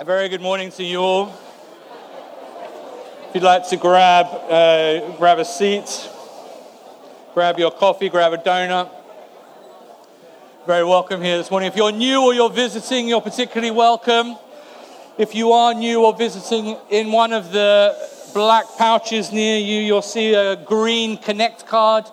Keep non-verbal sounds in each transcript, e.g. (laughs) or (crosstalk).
A very good morning to you all. If you'd like to grab, uh, grab a seat, grab your coffee, grab a donut. Very welcome here this morning. If you're new or you're visiting, you're particularly welcome. If you are new or visiting, in one of the black pouches near you, you'll see a green Connect card.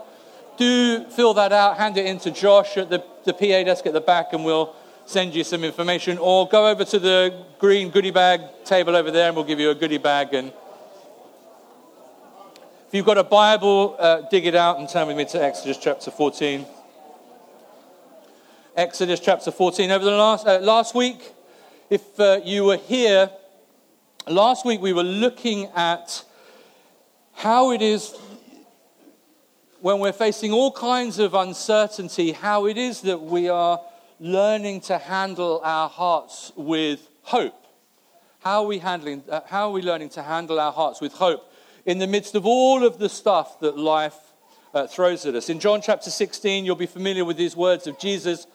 Do fill that out, hand it in to Josh at the, the PA desk at the back, and we'll send you some information. Or go over to the green goodie bag table over there, and we'll give you a goodie bag. And if you've got a Bible, uh, dig it out and turn with me to Exodus chapter 14. Exodus chapter 14. Over the last, uh, last week, if uh, you were here, last week we were looking at how it is when we're facing all kinds of uncertainty, how it is that we are learning to handle our hearts with hope. How are we handling, uh, how are we learning to handle our hearts with hope in the midst of all of the stuff that life uh, throws at us? In John chapter 16, you'll be familiar with these words of Jesus.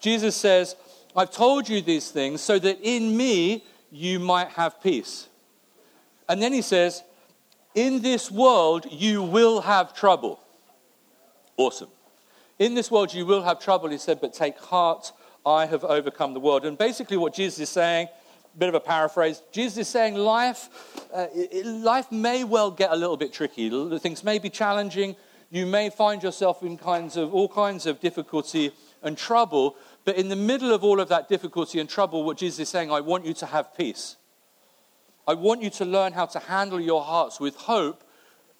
Jesus says, I've told you these things so that in me you might have peace. And then he says, In this world you will have trouble. Awesome. In this world you will have trouble, he said, but take heart, I have overcome the world. And basically, what Jesus is saying, a bit of a paraphrase, Jesus is saying life, uh, it, life may well get a little bit tricky. Things may be challenging. You may find yourself in kinds of, all kinds of difficulty and trouble. But in the middle of all of that difficulty and trouble, what Jesus is saying, I want you to have peace. I want you to learn how to handle your hearts with hope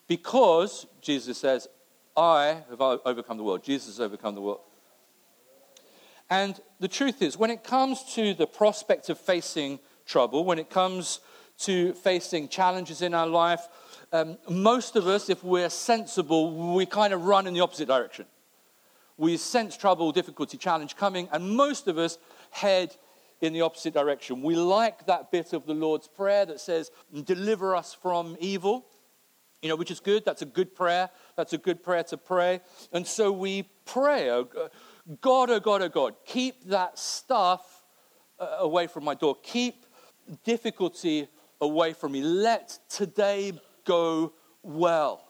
because, Jesus says, I have overcome the world. Jesus has overcome the world. And the truth is, when it comes to the prospect of facing trouble, when it comes to facing challenges in our life, um, most of us, if we're sensible, we kind of run in the opposite direction. We sense trouble, difficulty, challenge coming, and most of us head in the opposite direction. We like that bit of the Lord's Prayer that says, Deliver us from evil you know, which is good. That's a good prayer. That's a good prayer to pray. And so we pray, oh God, oh God, oh God, keep that stuff uh, away from my door. Keep difficulty away from me. Let today go well.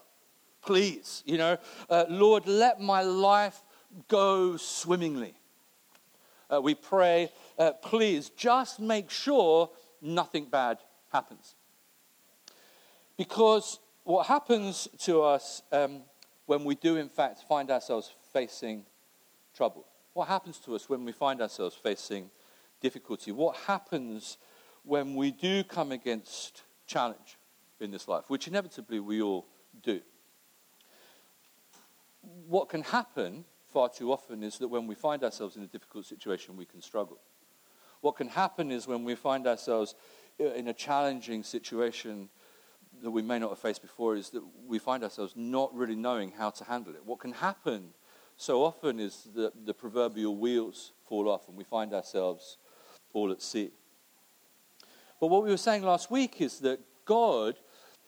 Please, you know, uh, Lord, let my life go swimmingly. Uh, we pray, uh, please, just make sure nothing bad happens. Because what happens to us um, when we do, in fact, find ourselves facing trouble? What happens to us when we find ourselves facing difficulty? What happens when we do come against challenge in this life, which inevitably we all do? What can happen far too often is that when we find ourselves in a difficult situation, we can struggle. What can happen is when we find ourselves in a challenging situation, that we may not have faced before is that we find ourselves not really knowing how to handle it. What can happen so often is that the proverbial wheels fall off and we find ourselves all at sea. But what we were saying last week is that God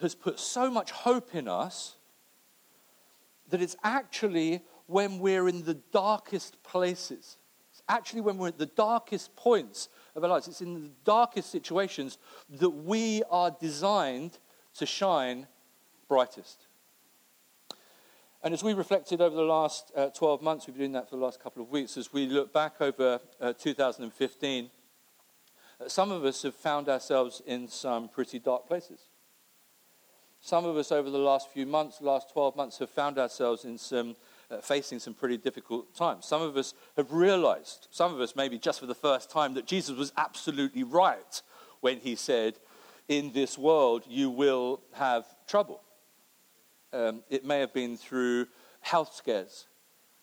has put so much hope in us that it's actually when we're in the darkest places, it's actually when we're at the darkest points of our lives, it's in the darkest situations that we are designed to shine brightest. And as we reflected over the last uh, 12 months, we've been doing that for the last couple of weeks, as we look back over uh, 2015, uh, some of us have found ourselves in some pretty dark places. Some of us over the last few months, last 12 months, have found ourselves in some, uh, facing some pretty difficult times. Some of us have realized, some of us maybe just for the first time, that Jesus was absolutely right when he said, in this world, you will have trouble. Um, it may have been through health scares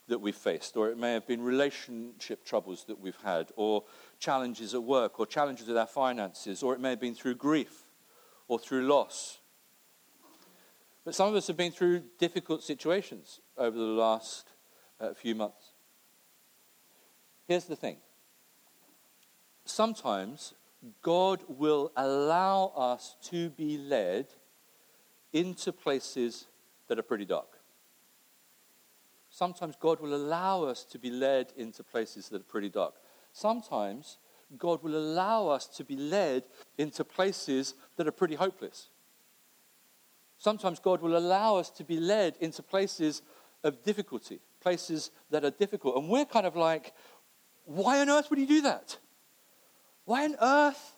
that we've faced, or it may have been relationship troubles that we've had, or challenges at work, or challenges with our finances, or it may have been through grief or through loss. But some of us have been through difficult situations over the last uh, few months. Here's the thing sometimes God will allow us to be led into places that are pretty dark. Sometimes God will allow us to be led into places that are pretty dark. Sometimes God will allow us to be led into places that are pretty hopeless. Sometimes God will allow us to be led into places of difficulty, places that are difficult. And we're kind of like, why on earth would he do that? Why on earth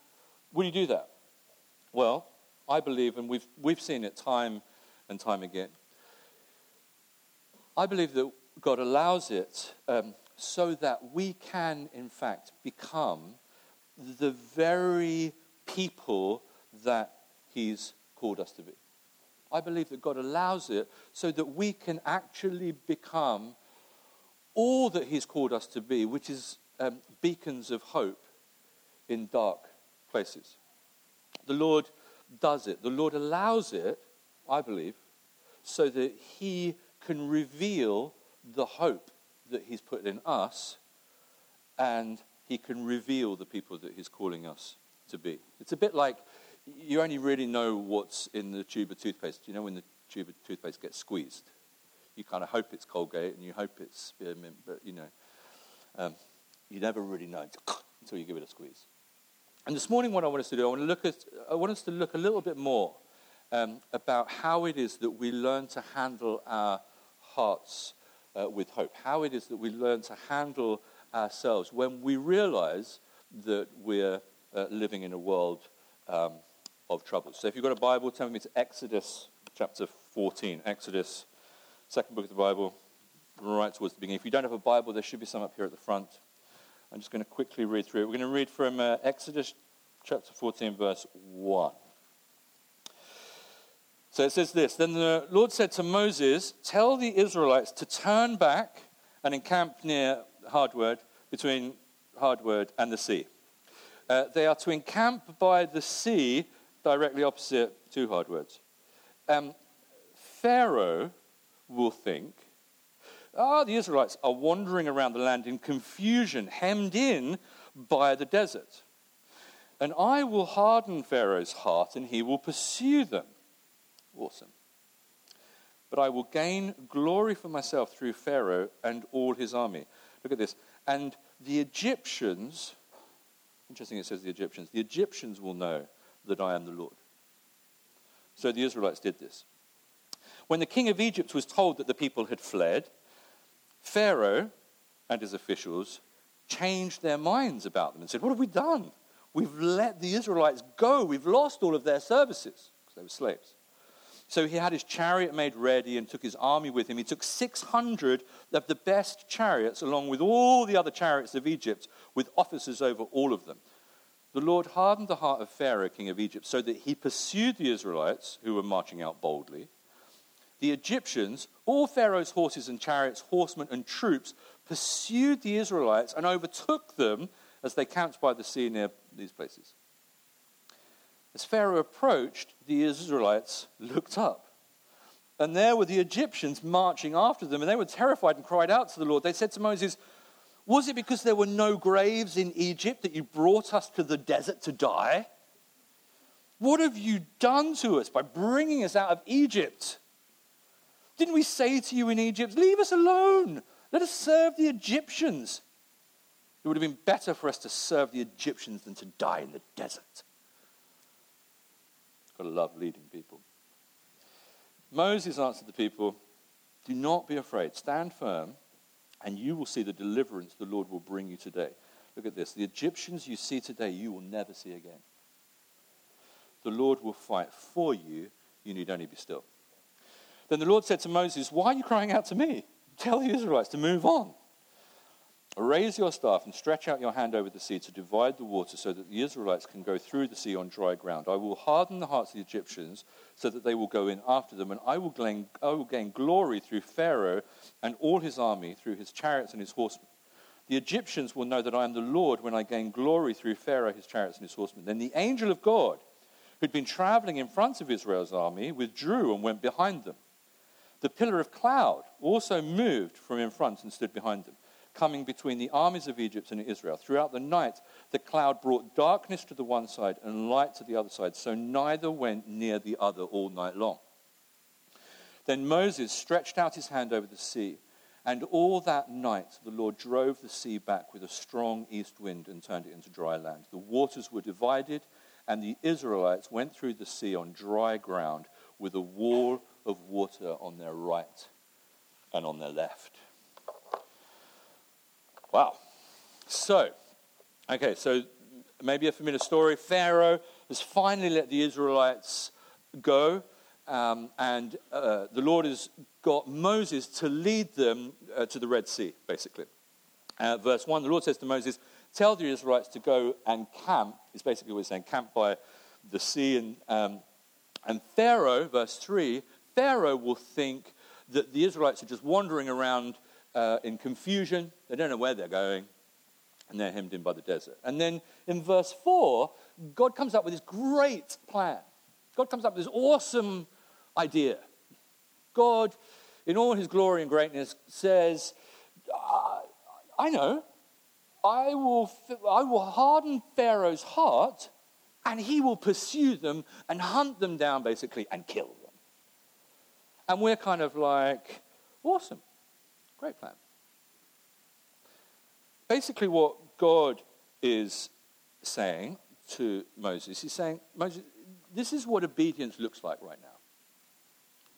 would he do that? Well, I believe, and we've, we've seen it time and time again, I believe that God allows it um, so that we can, in fact, become the very people that He's called us to be. I believe that God allows it so that we can actually become all that He's called us to be, which is um, beacons of hope in dark places. The Lord does it. The Lord allows it, I believe, so that He can reveal the hope that He's put in us and He can reveal the people that He's calling us to be. It's a bit like you only really know what's in the tube of toothpaste. You know when the tube of toothpaste gets squeezed? You kind of hope it's Colgate and you hope it's spearmint, but you know, um, you never really know until you give it a squeeze. And this morning, what I want us to do, I want, to look at, I want us to look a little bit more um, about how it is that we learn to handle our hearts uh, with hope, how it is that we learn to handle ourselves when we realize that we're uh, living in a world um, of trouble. So if you've got a Bible, turn with me to Exodus chapter 14. Exodus, second book of the Bible, right towards the beginning. If you don't have a Bible, there should be some up here at the front. I'm just going to quickly read through it. We're going to read from uh, Exodus chapter 14, verse 1. So it says this Then the Lord said to Moses, Tell the Israelites to turn back and encamp near Hardword, between Hardword and the sea. Uh, they are to encamp by the sea directly opposite to Hardwords. Um, Pharaoh will think, ah, the Israelites are wandering around the land in confusion, hemmed in by the desert. And I will harden Pharaoh's heart, and he will pursue them. Awesome. But I will gain glory for myself through Pharaoh and all his army. Look at this. And the Egyptians, interesting it says the Egyptians, the Egyptians will know that I am the Lord. So the Israelites did this. When the king of Egypt was told that the people had fled, Pharaoh and his officials changed their minds about them and said, What have we done? We've let the Israelites go. We've lost all of their services because they were slaves. So he had his chariot made ready and took his army with him. He took 600 of the best chariots, along with all the other chariots of Egypt, with officers over all of them. The Lord hardened the heart of Pharaoh, king of Egypt, so that he pursued the Israelites, who were marching out boldly. The Egyptians, all Pharaoh's horses and chariots, horsemen and troops, pursued the Israelites and overtook them as they camped by the sea near these places. As Pharaoh approached, the Israelites looked up. And there were the Egyptians marching after them, and they were terrified and cried out to the Lord. They said to Moses, Was it because there were no graves in Egypt that you brought us to the desert to die? What have you done to us by bringing us out of Egypt? Didn't we say to you in Egypt, Leave us alone, let us serve the Egyptians? It would have been better for us to serve the Egyptians than to die in the desert. Got to love leading people. Moses answered the people, Do not be afraid. Stand firm, and you will see the deliverance the Lord will bring you today. Look at this. The Egyptians you see today, you will never see again. The Lord will fight for you. You need only be still. Then the Lord said to Moses, Why are you crying out to me? Tell the Israelites to move on. Raise your staff and stretch out your hand over the sea to divide the water so that the Israelites can go through the sea on dry ground. I will harden the hearts of the Egyptians so that they will go in after them, and I will gain, I will gain glory through Pharaoh and all his army, through his chariots and his horsemen. The Egyptians will know that I am the Lord when I gain glory through Pharaoh, his chariots, and his horsemen. Then the angel of God, who'd been traveling in front of Israel's army, withdrew and went behind them. The pillar of cloud also moved from in front and stood behind them coming between the armies of Egypt and Israel. Throughout the night, the cloud brought darkness to the one side and light to the other side, so neither went near the other all night long. Then Moses stretched out his hand over the sea, And all that night the Lord drove the sea back with a strong east wind and turned it into dry land. The waters were divided, and the Israelites went through the sea on dry ground with a wall of water on their right and on their left. Wow. So, okay, so maybe a familiar story. Pharaoh has finally let the Israelites go, um, and uh, the Lord has got Moses to lead them uh, to the Red Sea, basically. Uh, verse 1 the Lord says to Moses, Tell the Israelites to go and camp. It's basically what he's saying camp by the sea. And, um, and Pharaoh, verse 3, Pharaoh will think that the Israelites are just wandering around uh, in confusion. They don't know where they're going. And they're hemmed in by the desert. And then in verse 4, God comes up with this great plan. God comes up with this awesome idea. God, in all his glory and greatness, says, I know, I will, I will harden Pharaoh's heart and he will pursue them and hunt them down, basically, and kill them. And we're kind of like, awesome, great plan. Basically, what God is saying to Moses, he's saying, Moses, this is what obedience looks like right now.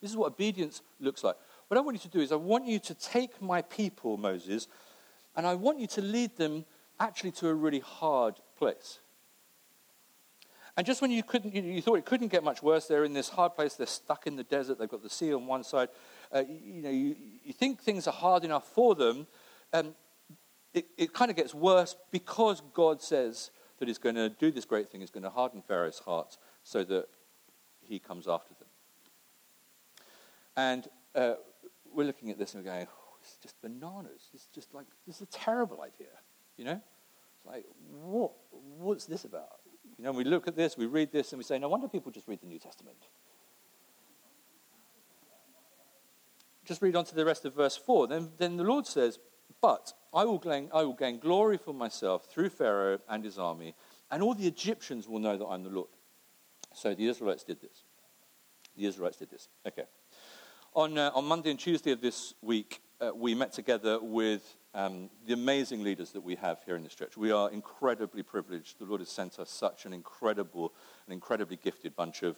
This is what obedience looks like. What I want you to do is, I want you to take my people, Moses, and I want you to lead them actually to a really hard place. And just when you couldn't, you, you, thought it couldn't get much worse, they're in this hard place. They're stuck in the desert. They've got the sea on one side. Uh, you, you, know, you, you, think things are hard enough for them. Um, it, it kind of gets worse because God says that He's going to do this great thing. He's going to harden Pharaoh's heart so that he comes after them. And uh, we're looking at this and we're going, oh, it's just bananas. It's just like, this is a terrible idea, you know? It's like, what? What's this about? You know, we look at this, we read this, and we say, no wonder people just read the New Testament. Just read on to the rest of verse 4. Then, then the Lord says, But I will, gain, I will gain glory for myself through Pharaoh and his army, and all the Egyptians will know that I'm the Lord. So the Israelites did this. The Israelites did this. Okay. On, uh, on Monday and Tuesday of this week, uh, we met together with um, the amazing leaders that we have here in this church. We are incredibly privileged. The Lord has sent us such an incredible, an incredibly gifted bunch of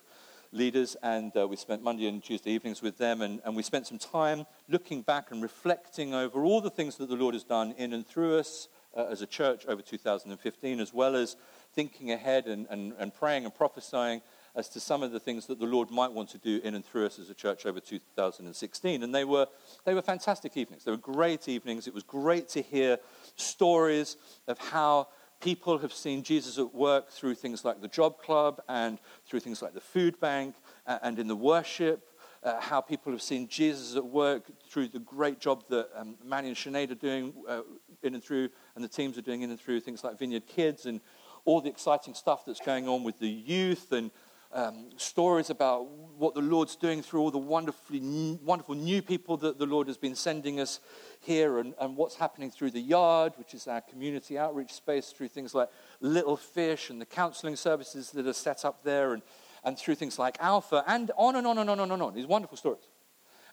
leaders, and uh, we spent Monday and Tuesday evenings with them, and, and we spent some time looking back and reflecting over all the things that the Lord has done in and through us uh, as a church over 2015, as well as thinking ahead and, and, and praying and prophesying as to some of the things that the Lord might want to do in and through us as a church over 2016. And they were, they were fantastic evenings. They were great evenings. It was great to hear stories of how people have seen Jesus at work through things like the Job Club and through things like the Food Bank and in the worship. Uh, how people have seen Jesus at work through the great job that um, Manny and Sinead are doing uh, in and through, and the teams are doing in and through things like Vineyard Kids and all the exciting stuff that's going on with the youth and um, stories about what the Lord's doing through all the wonderfully wonderful new people that the Lord has been sending us here, and, and what's happening through the yard, which is our community outreach space, through things like Little Fish and the counseling services that are set up there, and, and through things like Alpha, and on and on and on and on and on. These wonderful stories.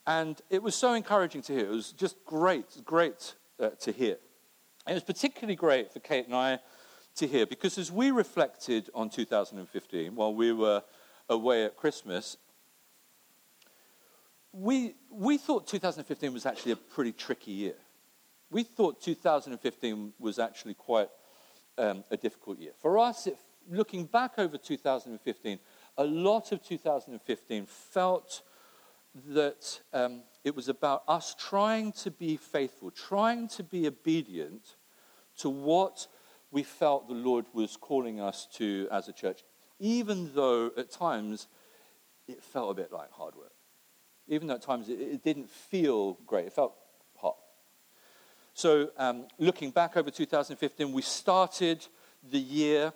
And it was so encouraging to hear. It was just great, great uh, to hear. It was particularly great for Kate and I to hear because as we reflected on 2015 while we were away at Christmas, we, we thought 2015 was actually a pretty tricky year. We thought 2015 was actually quite um, a difficult year. For us, looking back over 2015, a lot of 2015 felt that um, it was about us trying to be faithful, trying to be obedient to what we felt the Lord was calling us to as a church, even though at times it felt a bit like hard work. Even though at times it, it didn't feel great, it felt hot. So, um, looking back over 2015, we started the year,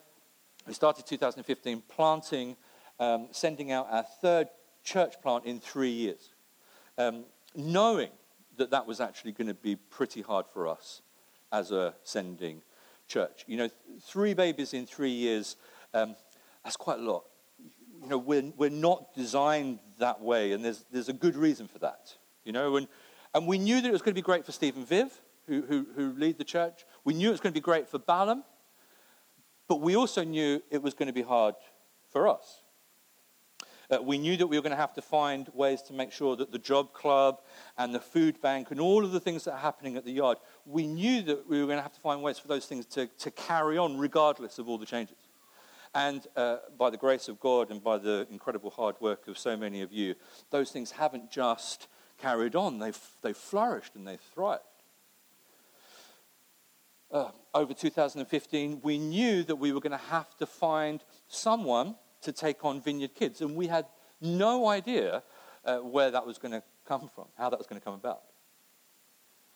we started 2015 planting, um, sending out our third church plant in three years, um, knowing that that was actually going to be pretty hard for us as a sending church. You know, three babies in three years, um, that's quite a lot. You know, we're, we're not designed that way, and there's, there's a good reason for that. You know, and, And we knew that it was going to be great for Stephen Viv, who, who, who lead the church. We knew it was going to be great for Balham. But we also knew it was going to be hard for us. Uh, we knew that we were going to have to find ways to make sure that the job club and the food bank and all of the things that are happening at the yard, we knew that we were going to have to find ways for those things to, to carry on regardless of all the changes. And uh, by the grace of God and by the incredible hard work of so many of you, those things haven't just carried on, they've, they've flourished and they've thrived. Uh, over 2015, we knew that we were going to have to find someone to take on Vineyard Kids, and we had no idea uh, where that was going to come from, how that was going to come about.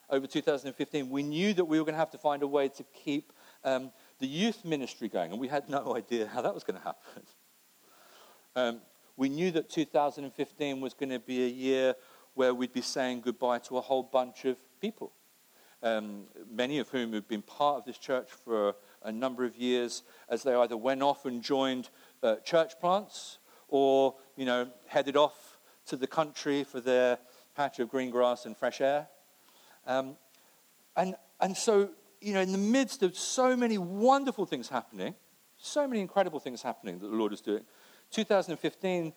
Over 2015, we knew that we were going to have to find a way to keep um, the youth ministry going, and we had no (laughs) idea how that was going to happen. Um, we knew that 2015 was going to be a year where we'd be saying goodbye to a whole bunch of people, um, many of whom had been part of this church for a number of years, as they either went off and joined uh, church plants or, you know, headed off to the country for their patch of green grass and fresh air. Um, and, and so, you know, in the midst of so many wonderful things happening, so many incredible things happening that the Lord is doing, 2015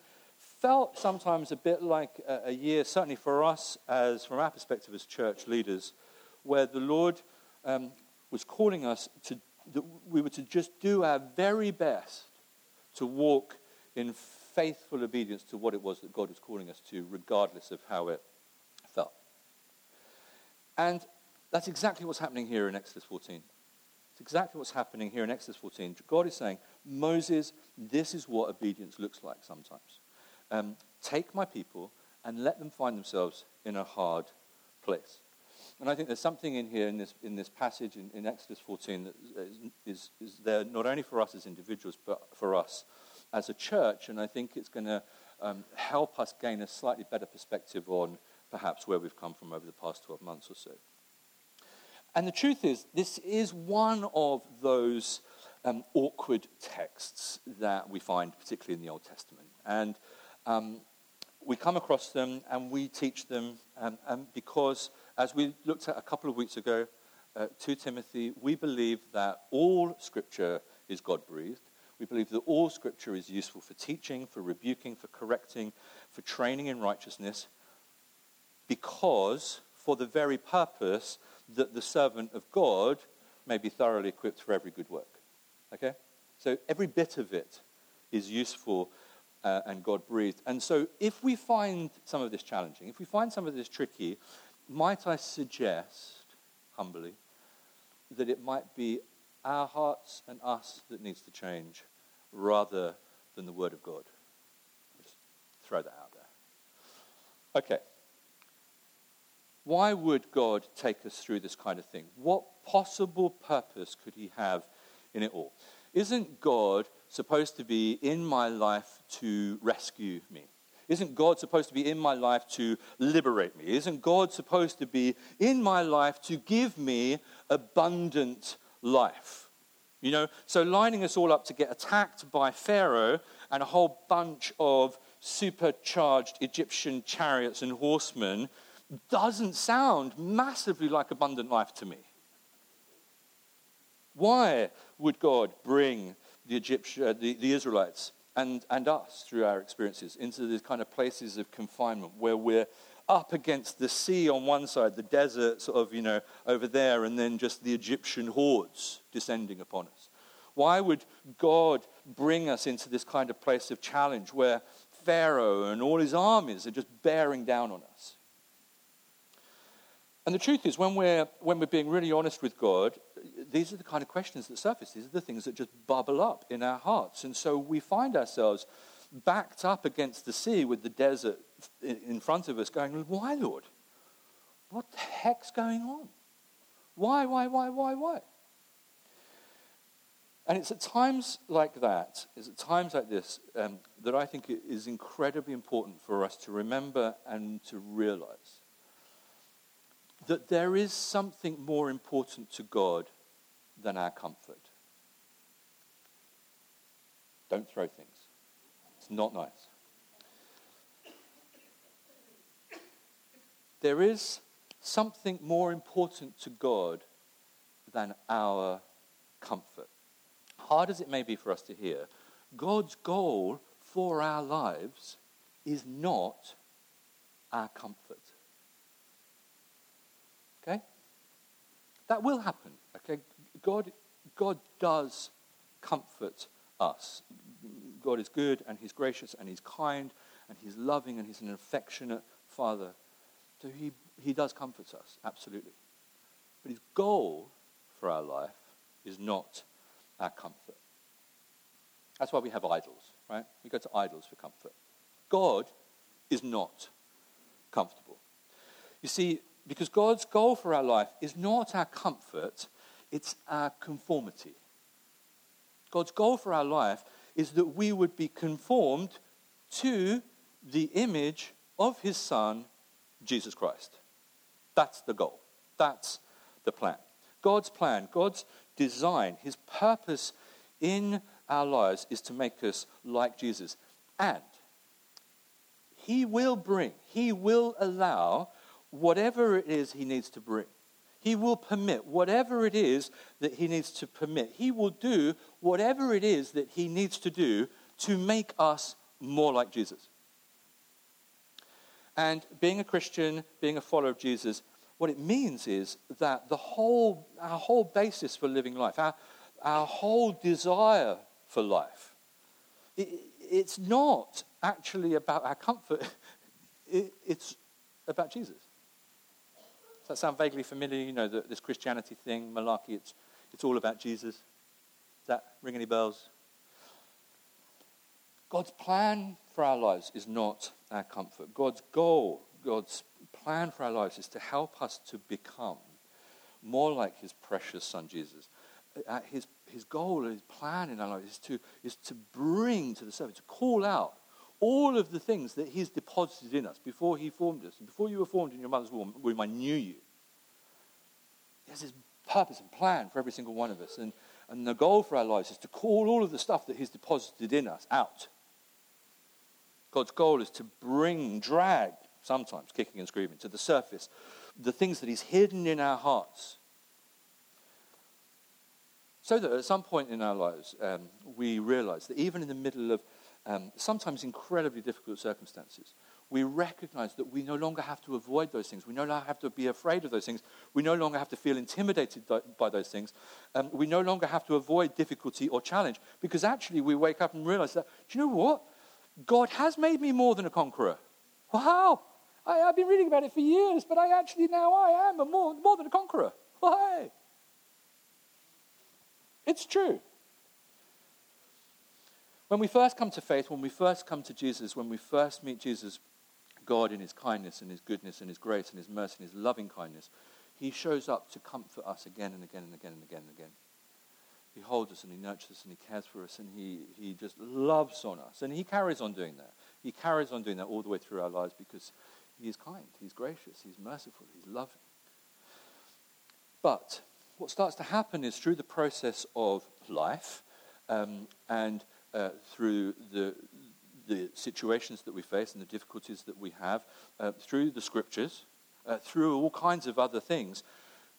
felt sometimes a bit like a, a year, certainly for us, as from our perspective as church leaders, where the Lord um, was calling us to, that we were to just do our very best to walk in faithful obedience to what it was that God was calling us to, regardless of how it felt. And that's exactly what's happening here in Exodus 14. It's exactly what's happening here in Exodus 14. God is saying, Moses, this is what obedience looks like sometimes. Um, take my people and let them find themselves in a hard place. And I think there's something in here in this, in this passage in, in Exodus 14 that is, is there not only for us as individuals, but for us as a church. And I think it's going to um, help us gain a slightly better perspective on perhaps where we've come from over the past 12 months or so. And the truth is, this is one of those um, awkward texts that we find, particularly in the Old Testament. And um, we come across them and we teach them um, um because as we looked at a couple of weeks ago, uh, 2 Timothy, we believe that all Scripture is God breathed. We believe that all Scripture is useful for teaching, for rebuking, for correcting, for training in righteousness, because for the very purpose that the servant of God may be thoroughly equipped for every good work. Okay? So every bit of it is useful uh, and God breathed. And so if we find some of this challenging, if we find some of this tricky, might I suggest, humbly, that it might be our hearts and us that needs to change rather than the Word of God? Just throw that out there. Okay. Why would God take us through this kind of thing? What possible purpose could He have in it all? Isn't God supposed to be in my life to rescue me? Isn't God supposed to be in my life to liberate me? Isn't God supposed to be in my life to give me abundant life? You know, so lining us all up to get attacked by Pharaoh and a whole bunch of supercharged Egyptian chariots and horsemen doesn't sound massively like abundant life to me. Why would God bring the, Egyptian, uh, the, the Israelites and, and us through our experiences into these kind of places of confinement where we're up against the sea on one side, the desert sort of, you know, over there, and then just the Egyptian hordes descending upon us? Why would God bring us into this kind of place of challenge where Pharaoh and all his armies are just bearing down on us? And the truth is, when we're, when we're being really honest with God, these are the kind of questions that surface. These are the things that just bubble up in our hearts. And so we find ourselves backed up against the sea with the desert in front of us, going, Why, Lord? What the heck's going on? Why, why, why, why, why? And it's at times like that, it's at times like this, um, that I think it is incredibly important for us to remember and to realize that there is something more important to God than our comfort. Don't throw things. It's not nice. There is something more important to God than our comfort. Hard as it may be for us to hear, God's goal for our lives is not our comfort. Okay? That will happen. Okay? God, God does comfort us. God is good and He's gracious and He's kind and He's loving and He's an affectionate Father. So He, he does comfort us, absolutely. But His goal for our life is not our comfort. That's why we have idols, right? We go to idols for comfort. God is not comfortable. You see, because God's goal for our life is not our comfort, it's our conformity. God's goal for our life is that we would be conformed to the image of his Son, Jesus Christ. That's the goal. That's the plan. God's plan, God's design, his purpose in our lives is to make us like Jesus. And he will bring, he will allow whatever it is he needs to bring. He will permit whatever it is that he needs to permit. He will do whatever it is that he needs to do to make us more like Jesus. And being a Christian, being a follower of Jesus, what it means is that the whole, our whole basis for living life, our, our whole desire for life, it, it's not actually about our comfort, (laughs) it, it's about Jesus. Does that sound vaguely familiar? You know, the, this Christianity thing, malarkey, it's, it's all about Jesus. Does that ring any bells? God's plan for our lives is not our comfort. God's goal, God's plan for our lives is to help us to become more like his precious son Jesus. Uh, his, his goal, his plan in our lives is to, is to bring to the surface, to call out all of the things that He's deposited in us before He formed us. Before you were formed in your mother's womb, I knew you. He has His purpose and plan for every single one of us. And, and the goal for our lives is to call all of the stuff that He's deposited in us out. God's goal is to bring, drag, sometimes kicking and screaming, to the surface the things that He's hidden in our hearts. So that at some point in our lives, um, we realize that even in the middle of um, sometimes incredibly difficult circumstances, we recognize that we no longer have to avoid those things. We no longer have to be afraid of those things. We no longer have to feel intimidated by those things. Um, we no longer have to avoid difficulty or challenge because actually we wake up and realize that, do you know what? God has made me more than a conqueror. Wow! I, have been reading about it for years, but I actually now I am a more, more than a conqueror. Why? It's true. When we first come to faith, when we first come to Jesus, when we first meet Jesus, God in his kindness and his goodness and his grace and his mercy and his loving kindness, he shows up to comfort us again and again and again and again and again. He holds us and he nurtures us and he cares for us and he, he just loves on us. And he carries on doing that. He carries on doing that all the way through our lives because he is kind, he's gracious, he's merciful, he's loving. But what starts to happen is through the process of life um, and uh, through the, the situations that we face and the difficulties that we have, uh, through the scriptures, uh, through all kinds of other things,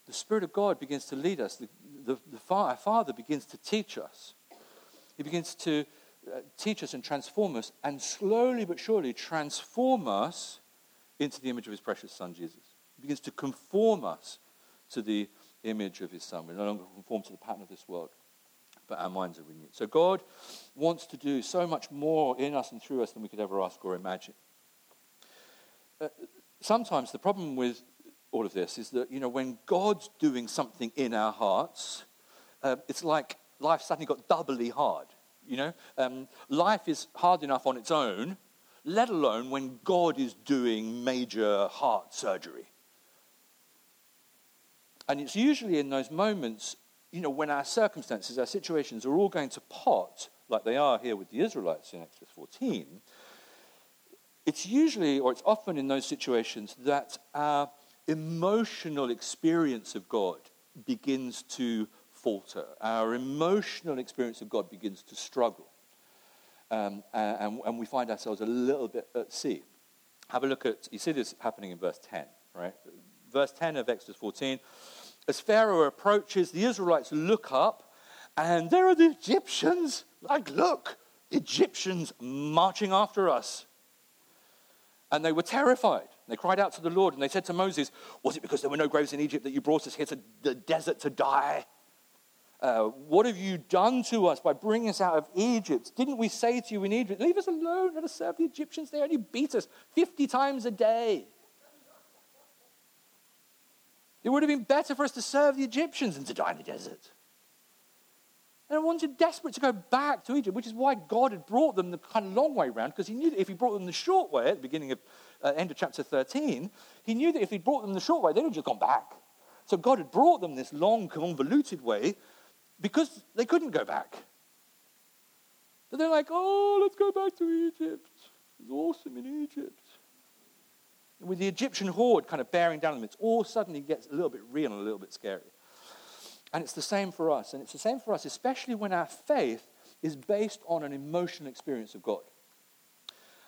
the Spirit of God begins to lead us. The, the, the our Father begins to teach us. He begins to uh, teach us and transform us, and slowly but surely transform us into the image of His precious Son, Jesus. He begins to conform us to the image of His Son. We're no longer conform to the pattern of this world but our minds are renewed. So God wants to do so much more in us and through us than we could ever ask or imagine. Uh, sometimes the problem with all of this is that, you know, when God's doing something in our hearts, uh, it's like life suddenly got doubly hard. You know, um, life is hard enough on its own, let alone when God is doing major heart surgery. And it's usually in those moments you know, when our circumstances, our situations are all going to pot, like they are here with the Israelites in Exodus 14, it's usually, or it's often in those situations, that our emotional experience of God begins to falter. Our emotional experience of God begins to struggle. Um, and, and we find ourselves a little bit at sea. Have a look at, you see this happening in verse 10, right? verse 10 of Exodus 14. As Pharaoh approaches, the Israelites look up, and there are the Egyptians. Like, look, Egyptians marching after us. And they were terrified. They cried out to the Lord, and they said to Moses, Was it because there were no graves in Egypt that you brought us here to the desert to die? Uh, what have you done to us by bringing us out of Egypt? Didn't we say to you in Egypt, Leave us alone, let us serve the Egyptians? They only beat us 50 times a day. It would have been better for us to serve the Egyptians than to die in the desert. And everyone's desperate to go back to Egypt, which is why God had brought them the kind of long way around, because he knew that if he brought them the short way at the beginning of uh, end of chapter 13, he knew that if he brought them the short way, they'd have just gone back. So God had brought them this long, convoluted way because they couldn't go back. But they're like, oh, let's go back to Egypt. It's awesome in Egypt. With the Egyptian horde kind of bearing down on them, it's all suddenly gets a little bit real and a little bit scary. And it's the same for us. And it's the same for us, especially when our faith is based on an emotional experience of God.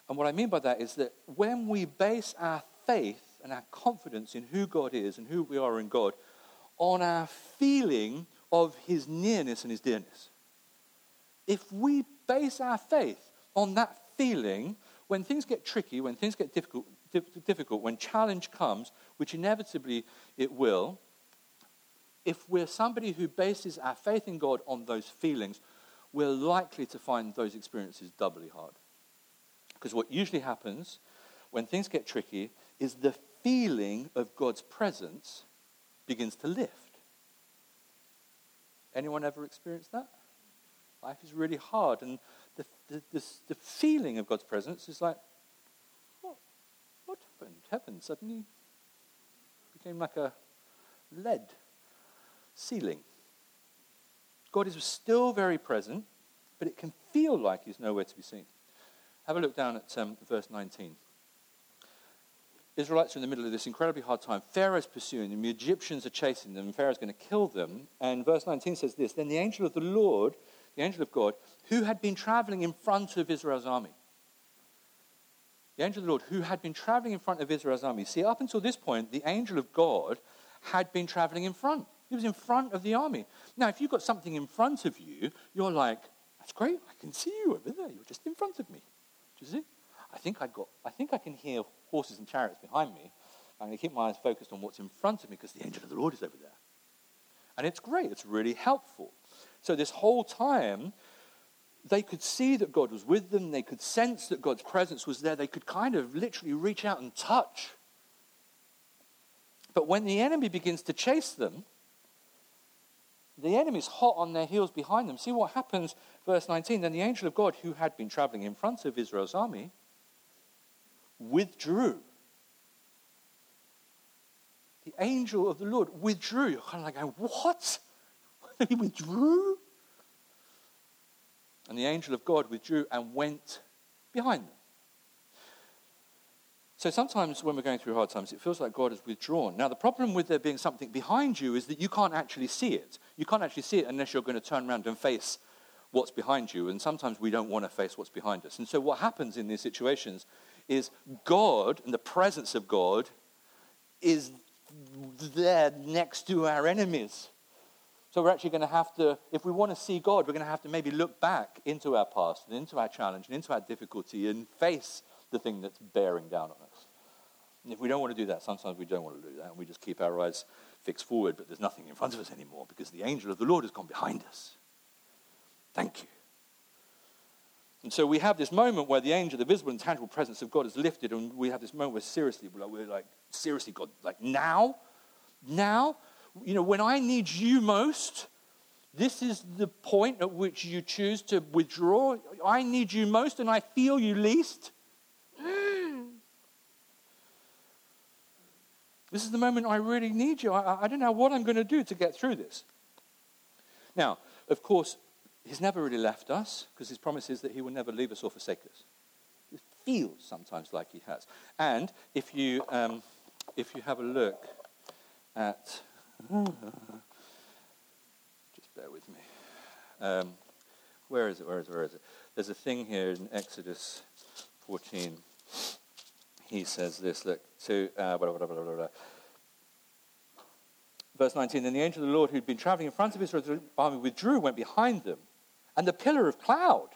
And what I mean by that is that when we base our faith and our confidence in who God is and who we are in God on our feeling of his nearness and his dearness, if we base our faith on that feeling, when things get tricky, when things get difficult, difficult, when challenge comes, which inevitably it will, if we're somebody who bases our faith in God on those feelings, we're likely to find those experiences doubly hard. Because what usually happens when things get tricky is the feeling of God's presence begins to lift. Anyone ever experienced that? Life is really hard, and the, the, the, feeling of God's presence is like, happened? Heaven suddenly became like a lead ceiling. God is still very present, but it can feel like he's nowhere to be seen. Have a look down at um, verse 19. Israelites are in the middle of this incredibly hard time. Pharaoh's pursuing them. The Egyptians are chasing them. Pharaoh's going to kill them. And verse 19 says this Then the angel of the Lord, the angel of God, who had been traveling in front of Israel's army, the angel of the Lord, who had been traveling in front of Israel's army. See, up until this point, the angel of God had been traveling in front. He was in front of the army. Now, if you've got something in front of you, you're like, that's great. I can see you over there. You're just in front of me. Do you see? I think I got. I think I can hear horses and chariots behind me. I'm going to keep my eyes focused on what's in front of me because the angel of the Lord is over there. And it's great. It's really helpful. So this whole time, they could see that God was with them. They could sense that God's presence was there. They could kind of literally reach out and touch. But when the enemy begins to chase them, the enemy's hot on their heels behind them. See what happens, verse 19. Then the angel of God, who had been traveling in front of Israel's army, withdrew. The angel of the Lord withdrew. You're kind of like what? (laughs) he withdrew? And the angel of God withdrew and went behind them. So sometimes when we're going through hard times, it feels like God has withdrawn. Now, the problem with there being something behind you is that you can't actually see it. You can't actually see it unless you're going to turn around and face what's behind you. And sometimes we don't want to face what's behind us. And so what happens in these situations is God and the presence of God is there next to our enemies. So we're actually going to have to, if we want to see God, we're going to have to maybe look back into our past and into our challenge and into our difficulty and face the thing that's bearing down on us. And if we don't want to do that, sometimes we don't want to do that, and we just keep our eyes fixed forward, but there's nothing in front of us anymore because the angel of the Lord has gone behind us. Thank you. And so we have this moment where the angel, the visible and tangible presence of God is lifted, and we have this moment where seriously, we're like, we're like seriously, God, like now, now, you know, when I need you most, this is the point at which you choose to withdraw. I need you most, and I feel you least. (gasps) This is the moment I really need you. I, I don't know what I'm going to do to get through this. Now, of course, He's never really left us because His promise is that He will never leave us or forsake us. It feels sometimes like He has. And if you, um, if you have a look at, just bear with me. Um, where is it? Where is it? Where is it? There's a thing here in Exodus 14 he says this look, so, uh, blah, blah, blah, Verse 19 Then the angel of the Lord, who'd been traveling in front of Israel's army, withdrew, went behind them. And the pillar of cloud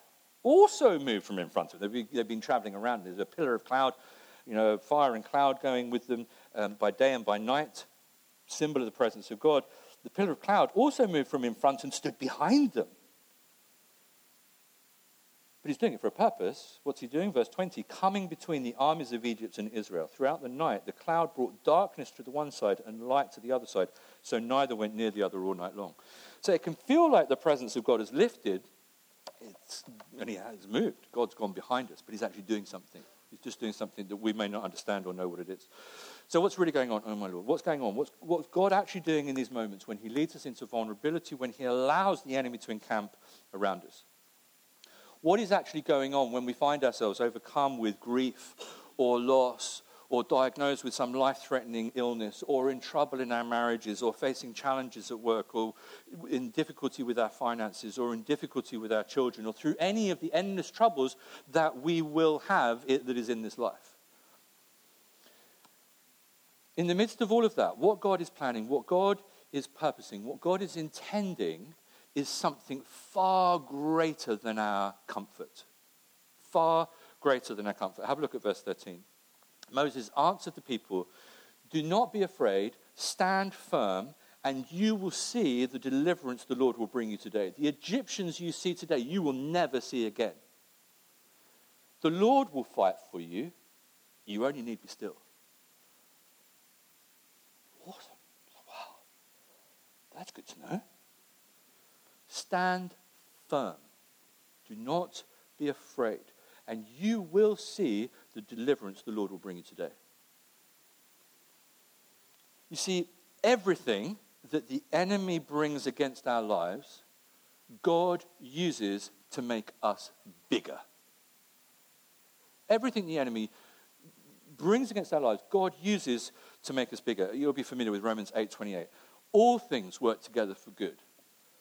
also moved from in front of them. They've been, they've been traveling around. There's a pillar of cloud, you know, fire and cloud going with them um, by day and by night, symbol of the presence of God. The pillar of cloud also moved from in front and stood behind them. But he's doing it for a purpose. What's he doing? Verse 20 coming between the armies of Egypt and Israel. Throughout the night, the cloud brought darkness to the one side and light to the other side, so neither went near the other all night long. So it can feel like the presence of God has lifted, it's, and he has moved. God's gone behind us, but he's actually doing something. He's just doing something that we may not understand or know what it is. So, what's really going on? Oh, my Lord. What's going on? What's, what's God actually doing in these moments when he leads us into vulnerability, when he allows the enemy to encamp around us? what is actually going on when we find ourselves overcome with grief or loss or diagnosed with some life threatening illness or in trouble in our marriages or facing challenges at work or in difficulty with our finances or in difficulty with our children or through any of the endless troubles that we will have that is in this life. In the midst of all of that, what God is planning, what God is purposing, what God is intending is something far greater than our comfort. Far greater than our comfort. Have a look at verse 13. Moses answered the people, Do not be afraid, stand firm, and you will see the deliverance the Lord will bring you today. The Egyptians you see today, you will never see again. The Lord will fight for you. You only need to be still. What? Wow. That's good to know. Stand firm. Do not be afraid. And you will see the deliverance the Lord will bring you today. You see, everything that the enemy brings against our lives, God uses to make us bigger. Everything the enemy brings against our lives, God uses to make us bigger. You'll be familiar with Romans 8:28. All things work together for good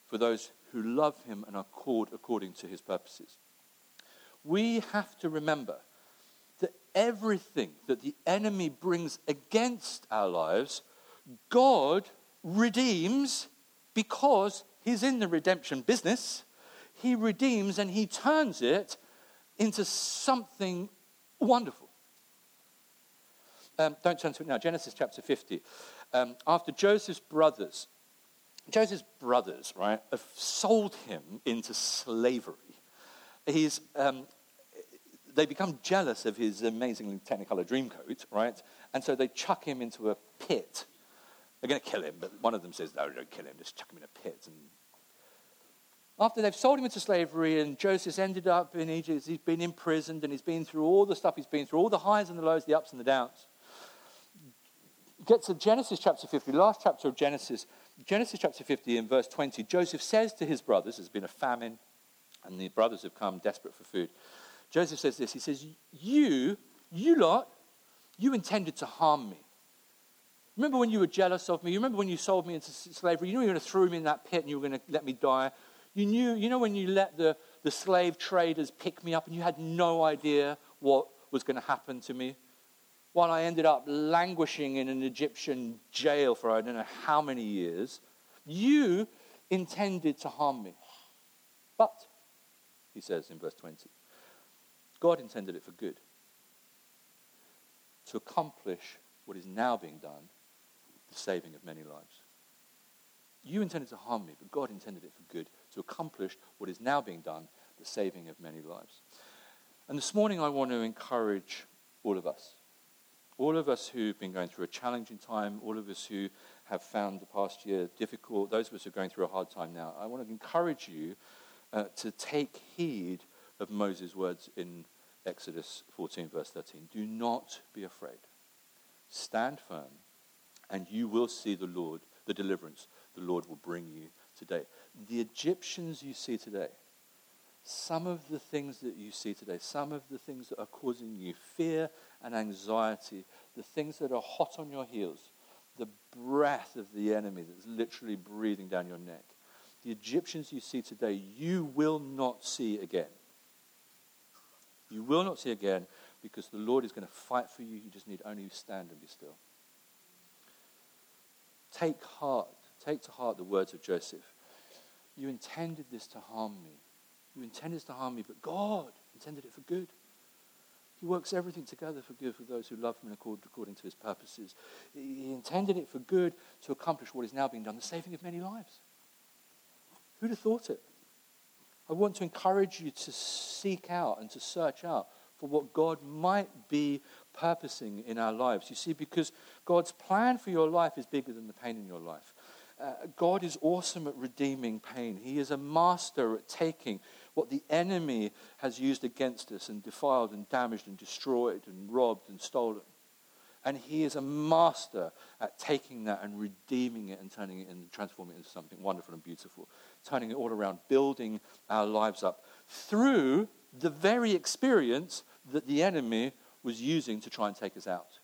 for those who love him and are called according to his purposes. We have to remember that everything that the enemy brings against our lives, God redeems because he's in the redemption business. He redeems and he turns it into something wonderful. Um, don't turn to it now. Genesis chapter 50. Um, after Joseph's brothers Joseph's brothers, right, have sold him into slavery. He's, um, they become jealous of his amazingly technicolor dreamcoat, right? And so they chuck him into a pit. They're going to kill him, but one of them says, no, don't kill him, just chuck him in a pit. And after they've sold him into slavery and Joseph's ended up in Egypt, he's been imprisoned and he's been through all the stuff he's been through, all the highs and the lows, the ups and the downs. Get to Genesis chapter 50, last chapter of Genesis. Genesis chapter 50 in verse 20, Joseph says to his brothers, there's been a famine, and the brothers have come desperate for food. Joseph says this He says, You, you lot, you intended to harm me. Remember when you were jealous of me? You remember when you sold me into slavery? You knew you were going to throw me in that pit and you were going to let me die. You knew, you know, when you let the, the slave traders pick me up and you had no idea what was going to happen to me? while I ended up languishing in an Egyptian jail for I don't know how many years, you intended to harm me. But, he says in verse 20, God intended it for good, to accomplish what is now being done, the saving of many lives. You intended to harm me, but God intended it for good, to accomplish what is now being done, the saving of many lives. And this morning I want to encourage all of us all of us who've been going through a challenging time, all of us who have found the past year difficult, those of us who are going through a hard time now, I want to encourage you uh, to take heed of Moses' words in Exodus 14, verse 13. Do not be afraid. Stand firm, and you will see the Lord, the deliverance the Lord will bring you today. The Egyptians you see today, some of the things that you see today, some of the things that are causing you fear and anxiety, the things that are hot on your heels, the breath of the enemy that's literally breathing down your neck. The Egyptians you see today, you will not see again. You will not see again because the Lord is going to fight for you. You just need only stand and be still. Take heart take to heart the words of Joseph. You intended this to harm me. You intended this to harm me, but God intended it for good. He works everything together for good for those who love him and according to his purposes. He intended it for good to accomplish what is now being done, the saving of many lives. Who'd have thought it? I want to encourage you to seek out and to search out for what God might be purposing in our lives. You see, because God's plan for your life is bigger than the pain in your life. Uh, God is awesome at redeeming pain. He is a master at taking what the enemy has used against us and defiled and damaged and destroyed and robbed and stolen. And he is a master at taking that and redeeming it and turning it and transforming it into something wonderful and beautiful, turning it all around, building our lives up through the very experience that the enemy was using to try and take us out.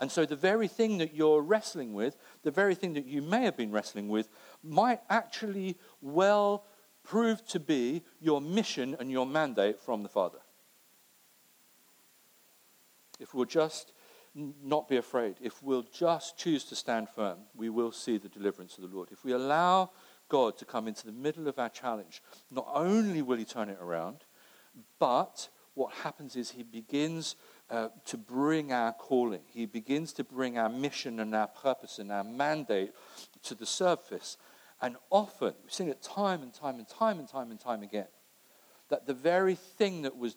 And so, the very thing that you're wrestling with, the very thing that you may have been wrestling with, might actually well prove to be your mission and your mandate from the Father. If we'll just not be afraid, if we'll just choose to stand firm, we will see the deliverance of the Lord. If we allow God to come into the middle of our challenge, not only will He turn it around, but what happens is He begins uh, to bring our calling. He begins to bring our mission and our purpose and our mandate to the surface. And often, we've seen it time and time and time and time and time again, that the very thing that was,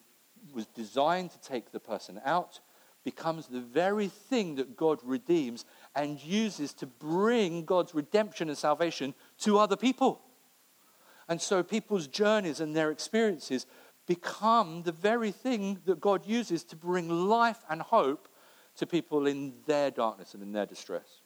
was designed to take the person out becomes the very thing that God redeems and uses to bring God's redemption and salvation to other people. And so people's journeys and their experiences become the very thing that God uses to bring life and hope to people in their darkness and in their distress.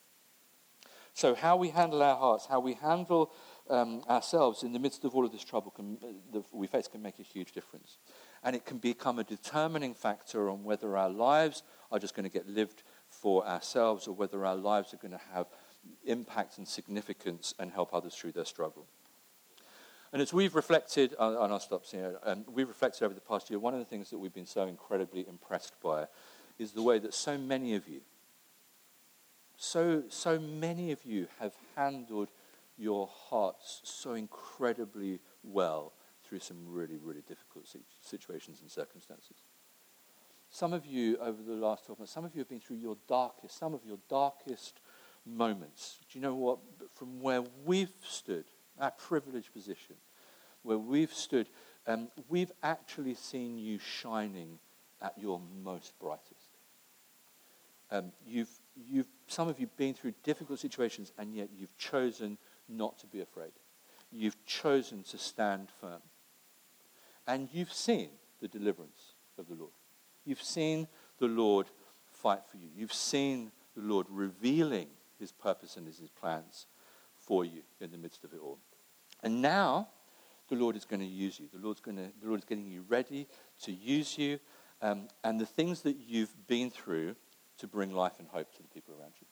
So, how we handle our hearts, how we handle um, ourselves in the midst of all of this trouble can, that we face can make a huge difference. And it can become a determining factor on whether our lives are just going to get lived for ourselves or whether our lives are going to have impact and significance and help others through their struggle. And as we've reflected, uh, and I'll stop here, um, we've reflected over the past year, one of the things that we've been so incredibly impressed by is the way that so many of you, so, so many of you have handled your hearts so incredibly well through some really, really difficult situations and circumstances. Some of you, over the last 12 months, some of you have been through your darkest, some of your darkest moments. Do you know what? From where we've stood, our privileged position, where we've stood, um, we've actually seen you shining at your most brightest. Um, you've, you've, some of you have been through difficult situations, and yet you've chosen not to be afraid. You've chosen to stand firm. And you've seen the deliverance of the Lord. You've seen the Lord fight for you. You've seen the Lord revealing his purpose and his plans for you in the midst of it all. And now the Lord is going to use you. The Lord's going to, the Lord is getting you ready to use you um, and the things that you've been through to bring life and hope to the people around you.